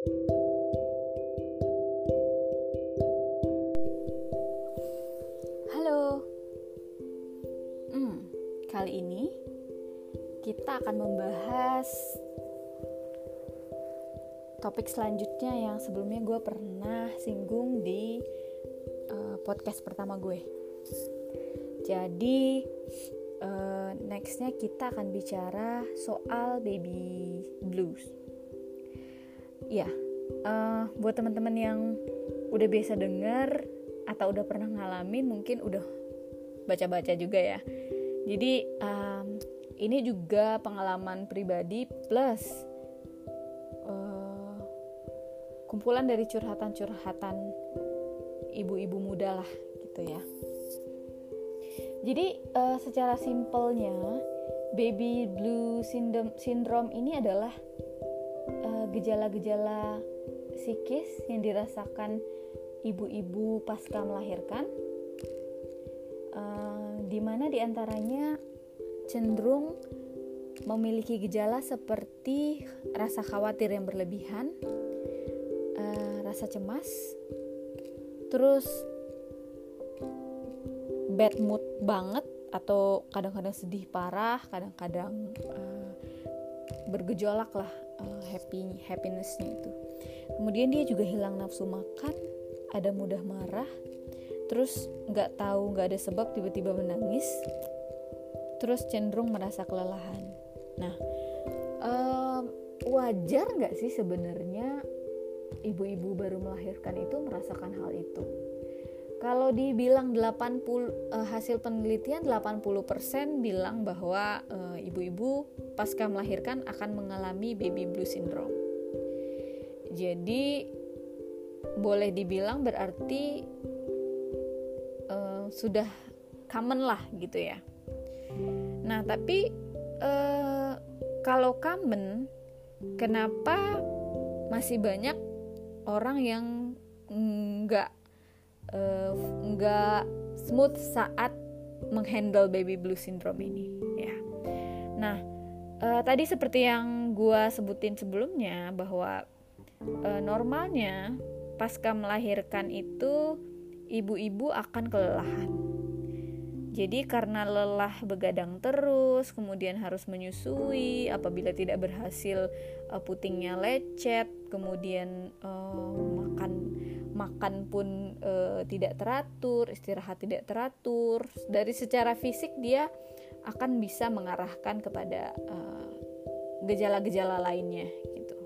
Halo. Hmm, kali ini kita akan membahas topik selanjutnya yang sebelumnya gue pernah singgung di uh, podcast pertama gue. Jadi uh, nextnya kita akan bicara soal baby blues. Ya, uh, buat teman-teman yang udah biasa denger atau udah pernah ngalamin mungkin udah baca-baca juga ya. Jadi um, ini juga pengalaman pribadi plus uh, kumpulan dari curhatan-curhatan ibu-ibu muda lah gitu ya. Jadi uh, secara simpelnya baby blue syndrome, syndrome ini adalah gejala-gejala psikis yang dirasakan ibu-ibu pasca melahirkan, uh, di mana di antaranya cenderung memiliki gejala seperti rasa khawatir yang berlebihan, uh, rasa cemas, terus bad mood banget atau kadang-kadang sedih parah kadang-kadang uh, bergejolak lah happy happinessnya itu. Kemudian dia juga hilang nafsu makan ada mudah marah terus nggak tahu nggak ada sebab tiba-tiba menangis terus cenderung merasa kelelahan. Nah um, wajar nggak sih sebenarnya ibu-ibu baru melahirkan itu merasakan hal itu kalau dibilang 80 uh, eh, hasil penelitian 80% bilang bahwa uh, ibu-ibu pasca melahirkan akan mengalami baby blue syndrome. Jadi boleh dibilang berarti uh, sudah common lah gitu ya. Nah, tapi uh, kalau common kenapa masih banyak orang yang nggak nggak uh, smooth saat menghandle baby blue syndrome ini ya. Nah uh, tadi seperti yang gue sebutin sebelumnya bahwa uh, normalnya pasca melahirkan itu ibu-ibu akan kelelahan. Jadi karena lelah begadang terus, kemudian harus menyusui, apabila tidak berhasil putingnya lecet, kemudian uh, makan makan pun uh, tidak teratur, istirahat tidak teratur. Dari secara fisik dia akan bisa mengarahkan kepada gejala-gejala uh, lainnya gitu.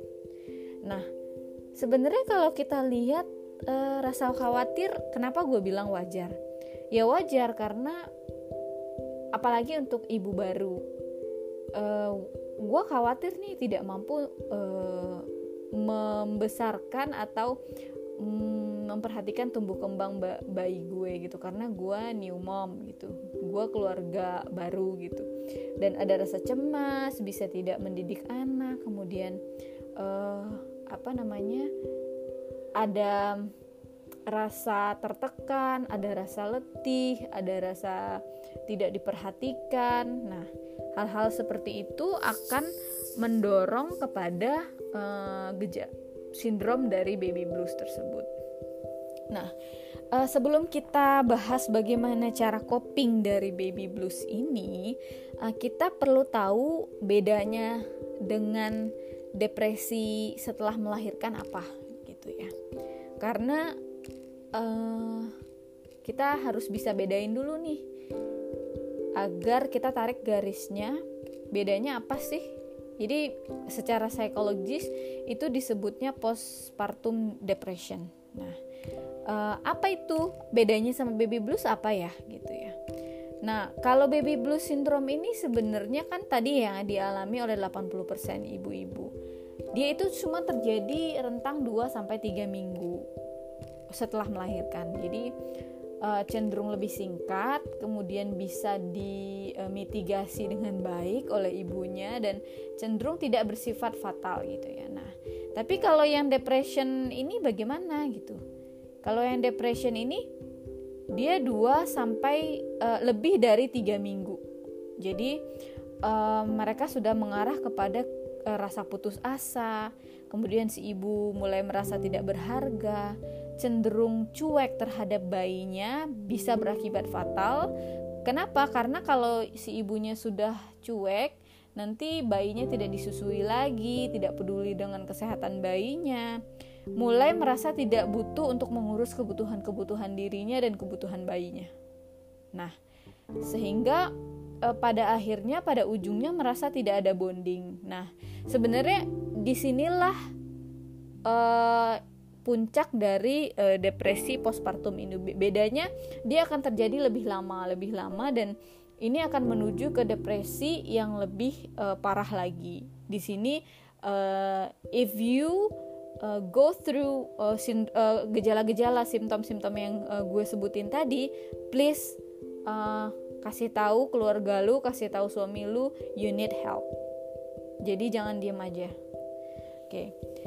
Nah, sebenarnya kalau kita lihat uh, rasa khawatir, kenapa gue bilang wajar? ya wajar karena apalagi untuk ibu baru eh, gue khawatir nih tidak mampu membesarkan atau um, memperhatikan tumbuh kembang ba bayi gue gitu karena gue new mom gitu gue keluarga baru gitu dan ada rasa cemas bisa tidak mendidik anak kemudian uh, apa namanya ada rasa tertekan, ada rasa letih, ada rasa tidak diperhatikan. Nah, hal-hal seperti itu akan mendorong kepada uh, geja sindrom dari baby blues tersebut. Nah, uh, sebelum kita bahas bagaimana cara coping dari baby blues ini, uh, kita perlu tahu bedanya dengan depresi setelah melahirkan apa gitu ya. Karena uh, kita harus bisa bedain dulu nih agar kita tarik garisnya bedanya apa sih jadi secara psikologis itu disebutnya postpartum depression nah uh, apa itu bedanya sama baby blues apa ya gitu ya Nah, kalau baby blues syndrome ini sebenarnya kan tadi yang dialami oleh 80% ibu-ibu. Dia itu cuma terjadi rentang 2 sampai 3 minggu setelah melahirkan. Jadi uh, cenderung lebih singkat, kemudian bisa dimitigasi dengan baik oleh ibunya dan cenderung tidak bersifat fatal gitu ya. Nah, tapi kalau yang depression ini bagaimana gitu? Kalau yang depression ini dia 2 sampai uh, lebih dari tiga minggu. Jadi uh, mereka sudah mengarah kepada uh, rasa putus asa, kemudian si ibu mulai merasa tidak berharga, cenderung cuek terhadap bayinya, bisa berakibat fatal. Kenapa? Karena kalau si ibunya sudah cuek, nanti bayinya tidak disusui lagi, tidak peduli dengan kesehatan bayinya, mulai merasa tidak butuh untuk mengurus kebutuhan-kebutuhan dirinya dan kebutuhan bayinya. Nah, sehingga e, pada akhirnya pada ujungnya merasa tidak ada bonding. Nah, sebenarnya di sinilah e, puncak dari e, depresi postpartum ini. Bedanya dia akan terjadi lebih lama, lebih lama dan ini akan menuju ke depresi yang lebih uh, parah lagi. Di sini uh, if you uh, go through uh, uh, gejala-gejala simptom-simptom yang uh, gue sebutin tadi, please uh, kasih tahu keluarga lu, kasih tahu suami lu, you need help. Jadi jangan diem aja. Oke. Okay.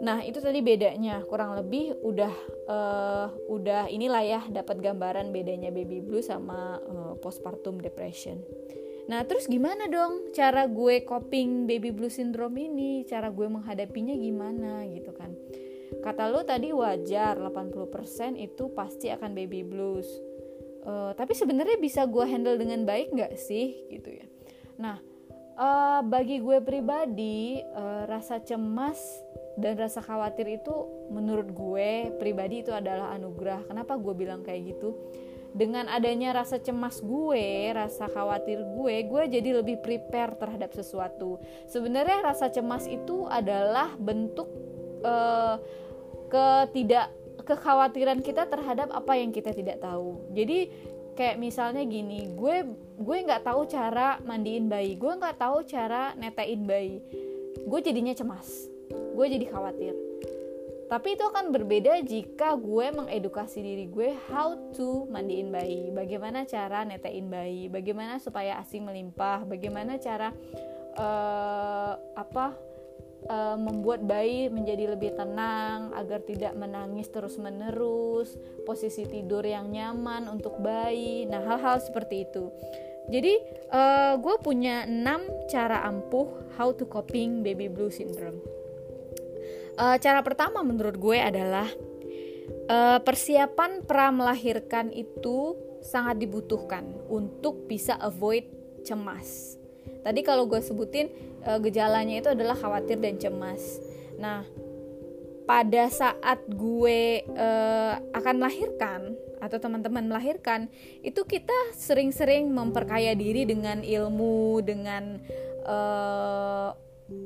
Nah, itu tadi bedanya. Kurang lebih udah uh, udah inilah ya dapat gambaran bedanya baby blue sama uh, postpartum depression. Nah, terus gimana dong cara gue coping baby blue syndrome ini? Cara gue menghadapinya gimana gitu kan. Kata lo tadi wajar 80% itu pasti akan baby blues. Uh, tapi sebenarnya bisa gue handle dengan baik nggak sih gitu ya. Nah, uh, bagi gue pribadi uh, rasa cemas dan rasa khawatir itu menurut gue pribadi itu adalah anugerah. Kenapa gue bilang kayak gitu? Dengan adanya rasa cemas gue, rasa khawatir gue, gue jadi lebih prepare terhadap sesuatu. Sebenarnya rasa cemas itu adalah bentuk uh, ketidak kekhawatiran kita terhadap apa yang kita tidak tahu. Jadi kayak misalnya gini, gue gue nggak tahu cara mandiin bayi, gue nggak tahu cara netain bayi, gue jadinya cemas gue jadi khawatir tapi itu akan berbeda jika gue mengedukasi diri gue how to mandiin bayi, bagaimana cara netein bayi, bagaimana supaya asi melimpah, bagaimana cara uh, apa uh, membuat bayi menjadi lebih tenang agar tidak menangis terus-menerus, posisi tidur yang nyaman untuk bayi. Nah, hal-hal seperti itu. Jadi, uh, gue punya 6 cara ampuh how to coping baby blue syndrome. Uh, cara pertama menurut gue adalah uh, persiapan pra melahirkan itu sangat dibutuhkan untuk bisa avoid cemas. Tadi kalau gue sebutin uh, gejalanya itu adalah khawatir dan cemas. Nah, pada saat gue uh, akan melahirkan atau teman-teman melahirkan, itu kita sering-sering memperkaya diri dengan ilmu, dengan uh,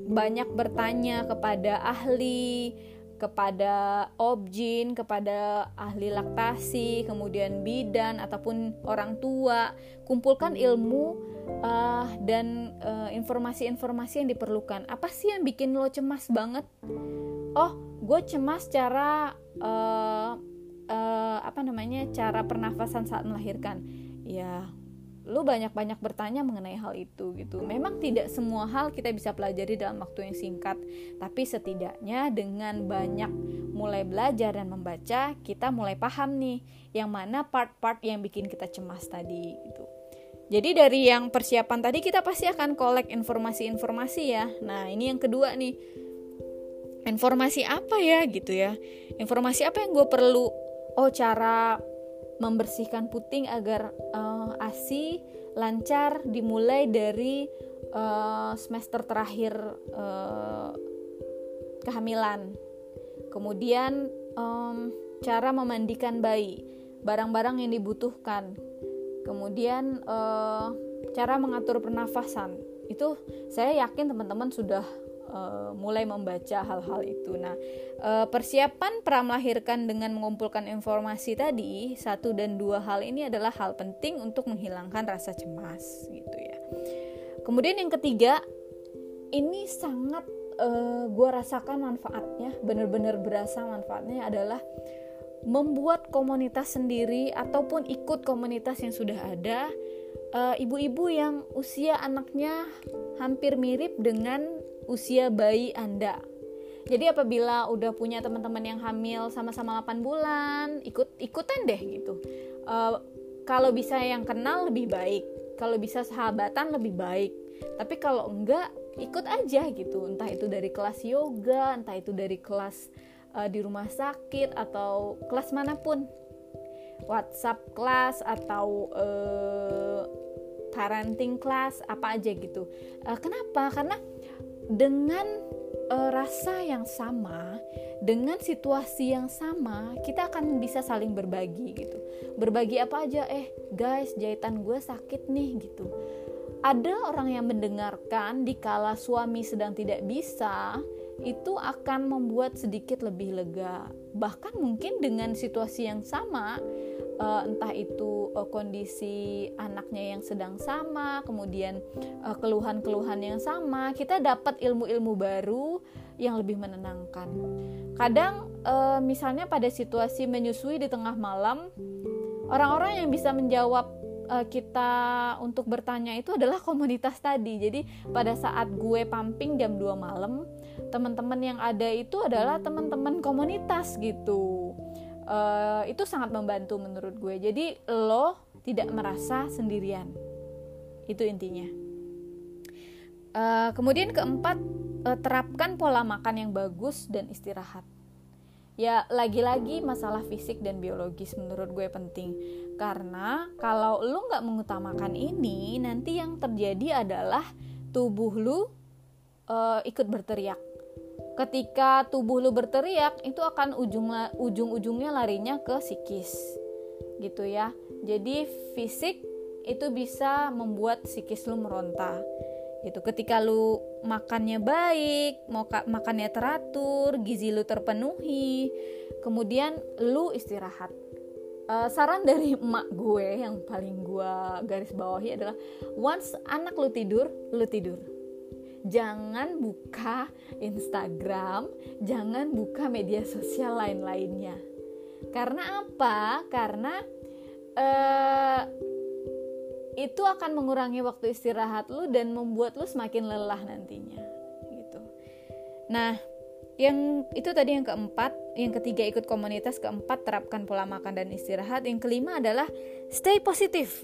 banyak bertanya kepada ahli, kepada objin, kepada ahli laktasi, kemudian bidan ataupun orang tua, kumpulkan ilmu uh, dan uh, informasi-informasi yang diperlukan. Apa sih yang bikin lo cemas banget? Oh, gue cemas cara uh, uh, apa namanya cara pernafasan saat melahirkan. Ya, lu banyak-banyak bertanya mengenai hal itu gitu. Memang tidak semua hal kita bisa pelajari dalam waktu yang singkat, tapi setidaknya dengan banyak mulai belajar dan membaca, kita mulai paham nih yang mana part-part yang bikin kita cemas tadi gitu. Jadi dari yang persiapan tadi kita pasti akan kolek informasi-informasi ya. Nah, ini yang kedua nih. Informasi apa ya gitu ya? Informasi apa yang gue perlu? Oh, cara membersihkan puting agar uh, ASI lancar dimulai dari uh, semester terakhir uh, kehamilan. Kemudian um, cara memandikan bayi, barang-barang yang dibutuhkan. Kemudian uh, cara mengatur pernafasan. Itu saya yakin teman-teman sudah uh, mulai membaca hal-hal itu. Nah, uh, persiapan pra melahirkan dengan mengumpulkan informasi tadi satu dan dua hal ini adalah hal penting untuk menghilangkan rasa cemas, gitu ya. Kemudian yang ketiga, ini sangat uh, eh, gue rasakan manfaatnya, benar-benar berasa manfaatnya adalah membuat komunitas sendiri ataupun ikut komunitas yang sudah ada ibu-ibu uh, yang usia anaknya hampir mirip dengan usia bayi Anda. Jadi apabila udah punya teman-teman yang hamil sama-sama 8 bulan, ikut ikutan deh gitu. Uh, kalau bisa yang kenal lebih baik, kalau bisa sahabatan lebih baik. Tapi kalau enggak, ikut aja gitu entah itu dari kelas yoga entah itu dari kelas uh, di rumah sakit atau kelas mana pun WhatsApp kelas atau uh, parenting class apa aja gitu uh, kenapa karena dengan uh, rasa yang sama dengan situasi yang sama kita akan bisa saling berbagi gitu. Berbagi apa aja eh guys jahitan gue sakit nih gitu. Ada orang yang mendengarkan dikala suami sedang tidak bisa itu akan membuat sedikit lebih lega. Bahkan mungkin dengan situasi yang sama uh, entah itu uh, kondisi anaknya yang sedang sama, kemudian uh, keluhan-keluhan yang sama, kita dapat ilmu-ilmu baru yang lebih menenangkan. Kadang uh, misalnya pada situasi menyusui di tengah malam, orang-orang yang bisa menjawab kita untuk bertanya itu adalah komunitas tadi. Jadi pada saat gue pumping jam 2 malam, teman-teman yang ada itu adalah teman-teman komunitas gitu uh, itu sangat membantu menurut gue. Jadi lo tidak merasa sendirian. Itu intinya. Uh, kemudian keempat uh, terapkan pola makan yang bagus dan istirahat. Ya lagi-lagi masalah fisik dan biologis menurut gue penting. Karena kalau lo nggak mengutamakan ini nanti yang terjadi adalah tubuh lu uh, ikut berteriak ketika tubuh lu berteriak itu akan ujung ujung-ujungnya larinya ke psikis gitu ya. Jadi fisik itu bisa membuat psikis lu meronta gitu. Ketika lu makannya baik mau makannya teratur gizi lu terpenuhi kemudian lu istirahat. Uh, saran dari emak gue yang paling gue garis bawahi adalah once anak lu tidur lu tidur jangan buka Instagram, jangan buka media sosial lain-lainnya. Karena apa? Karena uh, itu akan mengurangi waktu istirahat lu dan membuat lu semakin lelah nantinya gitu. Nah, yang itu tadi yang keempat, yang ketiga ikut komunitas, keempat terapkan pola makan dan istirahat, yang kelima adalah stay positif.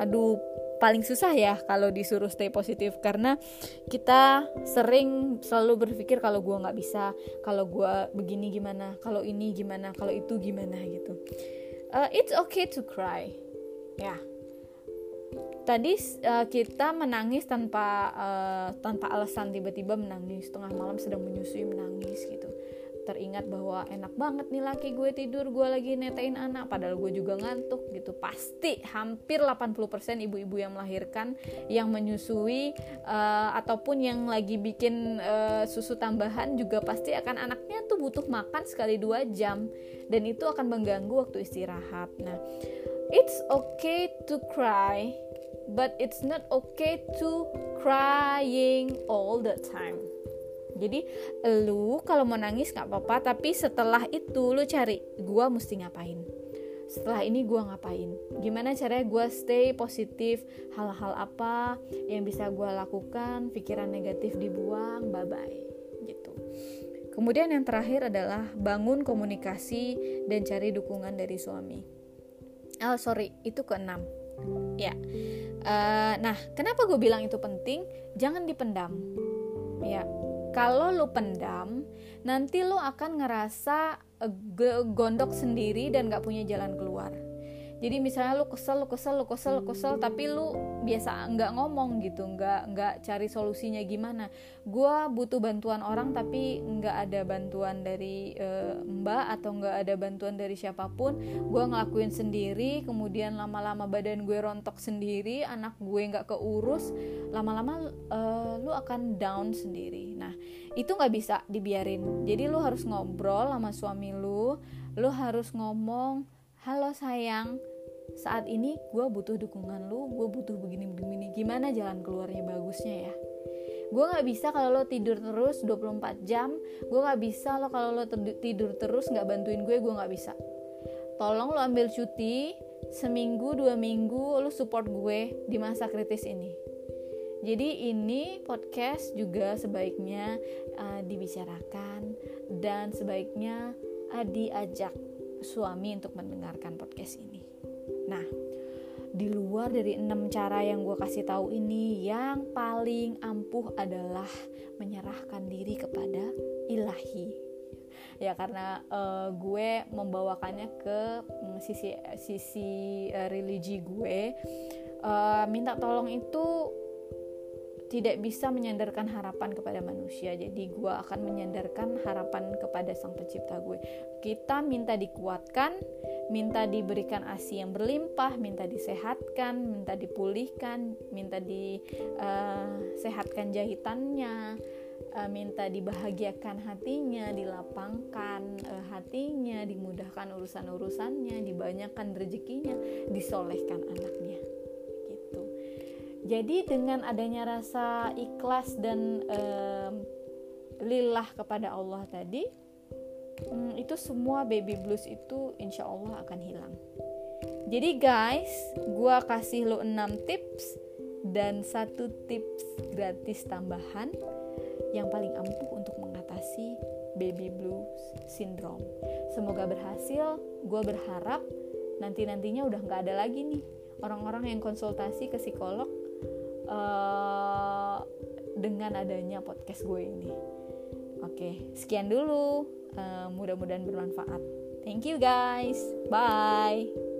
Aduh, paling susah ya kalau disuruh stay positif. Karena kita sering selalu berpikir kalau gue nggak bisa kalau gue begini gimana kalau ini gimana kalau itu gimana gitu. Uh, it's okay to cry. Ya. Tadi uh, kita menangis tanpa uh, tanpa alasan. Tiba-tiba menangis. Tengah malam sedang menyusui menangis gitu teringat bahwa enak banget nih laki gue tidur gue lagi netain anak padahal gue juga ngantuk gitu. Pasti hampir 80% ibu-ibu yang melahirkan yang menyusui uh, ataupun yang lagi bikin uh, susu tambahan juga pasti akan anaknya tuh butuh makan sekali dua jam. Dan itu akan mengganggu waktu istirahat. Nah it's okay to cry but it's not okay to crying all the time jadi lu kalau mau nangis nggak apa-apa tapi setelah itu lu cari gue mesti ngapain? Setelah ini gue ngapain? Gimana caranya gue stay positif? Hal-hal apa yang bisa gue lakukan? Pikiran negatif dibuang bye bye gitu. Kemudian yang terakhir adalah bangun komunikasi dan cari dukungan dari suami. Oh sorry itu keenam. Ya. Uh, nah kenapa gue bilang itu penting? Jangan dipendam. Ya kalau lu pendam nanti lu akan ngerasa uh, gondok sendiri dan gak punya jalan keluar jadi misalnya lu kesel lu kesel lu kesel lu kesel tapi lu biasa nggak ngomong gitu nggak nggak cari solusinya gimana. Gue butuh bantuan orang tapi nggak ada bantuan dari e, mbak atau nggak ada bantuan dari siapa pun. Gue ngelakuin sendiri kemudian lama-lama badan gue rontok sendiri anak gue nggak keurus lama-lama e, lu akan down sendiri. Nah itu nggak bisa dibiarin. Jadi lu harus ngobrol sama suami lu lu harus ngomong halo sayang saat ini gue butuh dukungan lu gue butuh begini begini gimana jalan keluarnya bagusnya ya? Gue nggak bisa kalau lo tidur terus 24 jam. Gue nggak bisa lo kalau lo tidur terus nggak bantuin gue gue nggak bisa. Tolong lo ambil cuti seminggu dua minggu lo support gue di masa kritis ini. Jadi ini podcast juga sebaiknya uh, dibicarakan dan sebaiknya uh, diajak suami untuk mendengarkan podcast ini Nah, di luar dari enam cara yang gue kasih tahu ini yang paling ampuh adalah menyerahkan diri kepada ilahi. Ya karena uh, gue membawakannya ke um, sisi sisi uh, religi gue uh, minta tolong itu tidak bisa menyandarkan harapan kepada manusia. Jadi gue akan menyandarkan harapan kepada sang pencipta gue. Kita minta dikuatkan minta diberikan asi yang berlimpah minta disehatkan minta dipulihkan minta disehatkan uh, jahitannya uh, minta dibahagiakan hatinya dilapangkan uh, hatinya dimudahkan urusan-urusannya dibanyakan rezekinya disolehkan anaknya jadi dengan adanya rasa ikhlas dan um, lillah kepada Allah tadi, um, itu semua baby blues itu insya Allah akan hilang. Jadi guys, gue kasih lo 6 tips dan satu tips gratis tambahan yang paling ampuh untuk mengatasi baby blues syndrome. Semoga berhasil. Gue berharap nanti nantinya udah nggak ada lagi nih orang-orang yang konsultasi ke psikolog uh, dengan adanya podcast gue ini. Oke, sekian dulu. Uh, mudah-mudahan bermanfaat. Thank you guys. Bye.